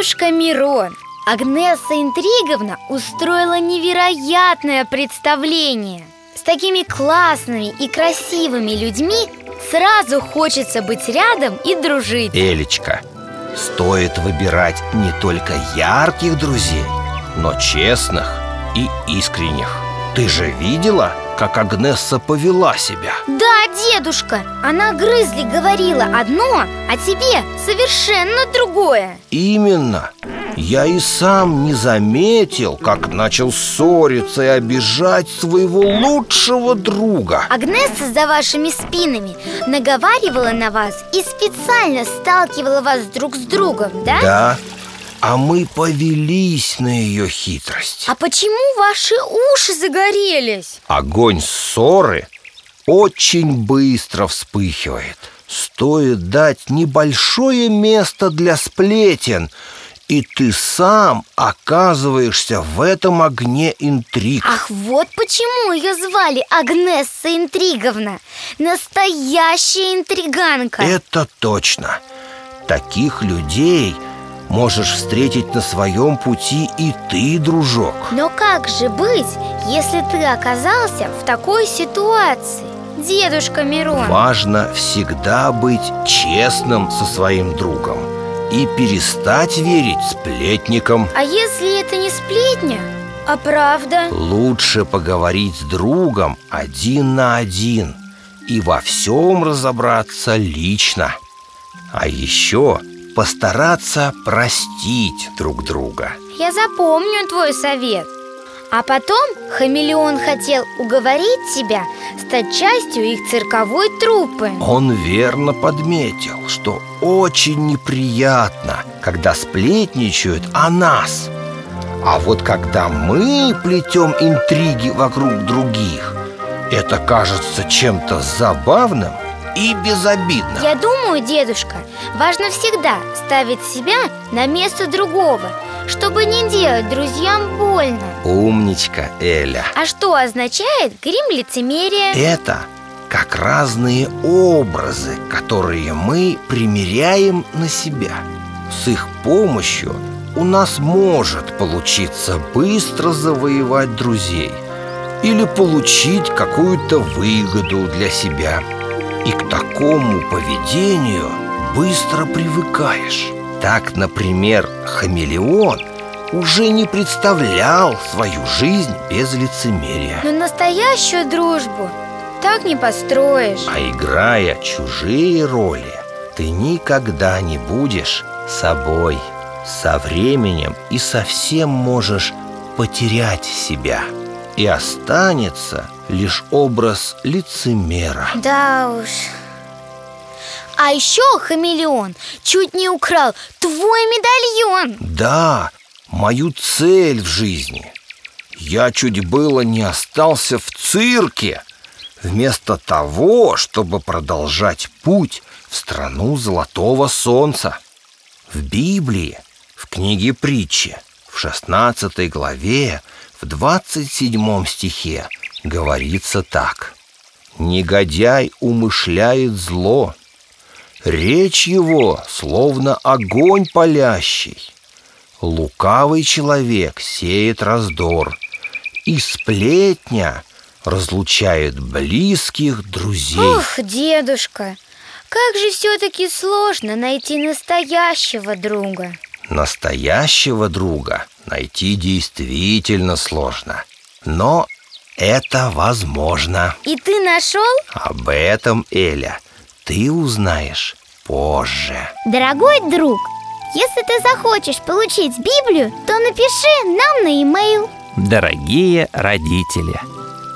Дедушка Мирон, Агнеса Интриговна устроила невероятное представление. С такими классными и красивыми людьми сразу хочется быть рядом и дружить. Элечка, стоит выбирать не только ярких друзей, но честных и искренних. Ты же видела, как Агнесса повела себя? Да, дедушка, она грызли говорила одно, а тебе совершенно другое Именно Я и сам не заметил, как начал ссориться и обижать своего лучшего друга Агнеса за вашими спинами наговаривала на вас и специально сталкивала вас друг с другом, да? Да, а мы повелись на ее хитрость. А почему ваши уши загорелись? Огонь ссоры очень быстро вспыхивает. Стоит дать небольшое место для сплетен И ты сам оказываешься в этом огне интриг. Ах, вот почему ее звали Агнесса Интриговна. Настоящая интриганка. Это точно. Таких людей можешь встретить на своем пути и ты, дружок Но как же быть, если ты оказался в такой ситуации? Дедушка Мирон Важно всегда быть честным со своим другом И перестать верить сплетникам А если это не сплетня, а правда? Лучше поговорить с другом один на один И во всем разобраться лично А еще постараться простить друг друга. Я запомню твой совет. А потом хамелеон хотел уговорить тебя стать частью их цирковой труппы. Он верно подметил, что очень неприятно, когда сплетничают о нас. А вот когда мы плетем интриги вокруг других Это кажется чем-то забавным и безобидным Я думаю, дедушка, важно всегда ставить себя на место другого Чтобы не делать друзьям больно. Умничка, Эля. А что означает грим лицемерия? Это как разные образы, которые мы примеряем на себя. С их помощью у нас может получиться быстро завоевать друзей Или получить какую-то выгоду для себя И к такому поведению быстро привыкаешь Так, например, хамелеон уже не представлял свою жизнь без лицемерия Но настоящую дружбу так не построишь А играя чужие роли, ты никогда не будешь собой. Со временем и совсем можешь потерять себя. И останется лишь образ лицемера. Да уж А еще хамелеон чуть не украл твой медальон Да, мою цель в жизни. Я чуть было не остался в цирке, вместо того, чтобы продолжать путь в страну золотого солнца. В Библии, в книге притчи, в 16 главе, в 27 стихе говорится так. «Негодяй умышляет зло, речь его словно огонь палящий. Лукавый человек сеет раздор, и сплетня разлучает близких друзей». Ух, дедушка, как же все-таки сложно найти настоящего друга Настоящего друга найти действительно сложно, но это возможно. И ты нашел? Об этом, Эля, ты узнаешь позже. Дорогой друг, если ты захочешь получить Библию, то напиши нам на e-mail Дорогие родители,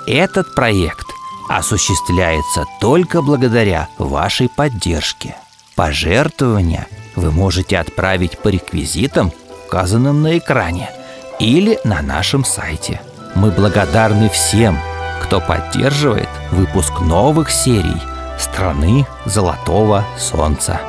этот проект осуществляется только благодаря вашей поддержке. Пожертвования вы можете отправить по реквизитам, указанным на экране, или на нашем сайте. Мы благодарны всем, кто поддерживает выпуск новых серий «Страны Золотого Солнца».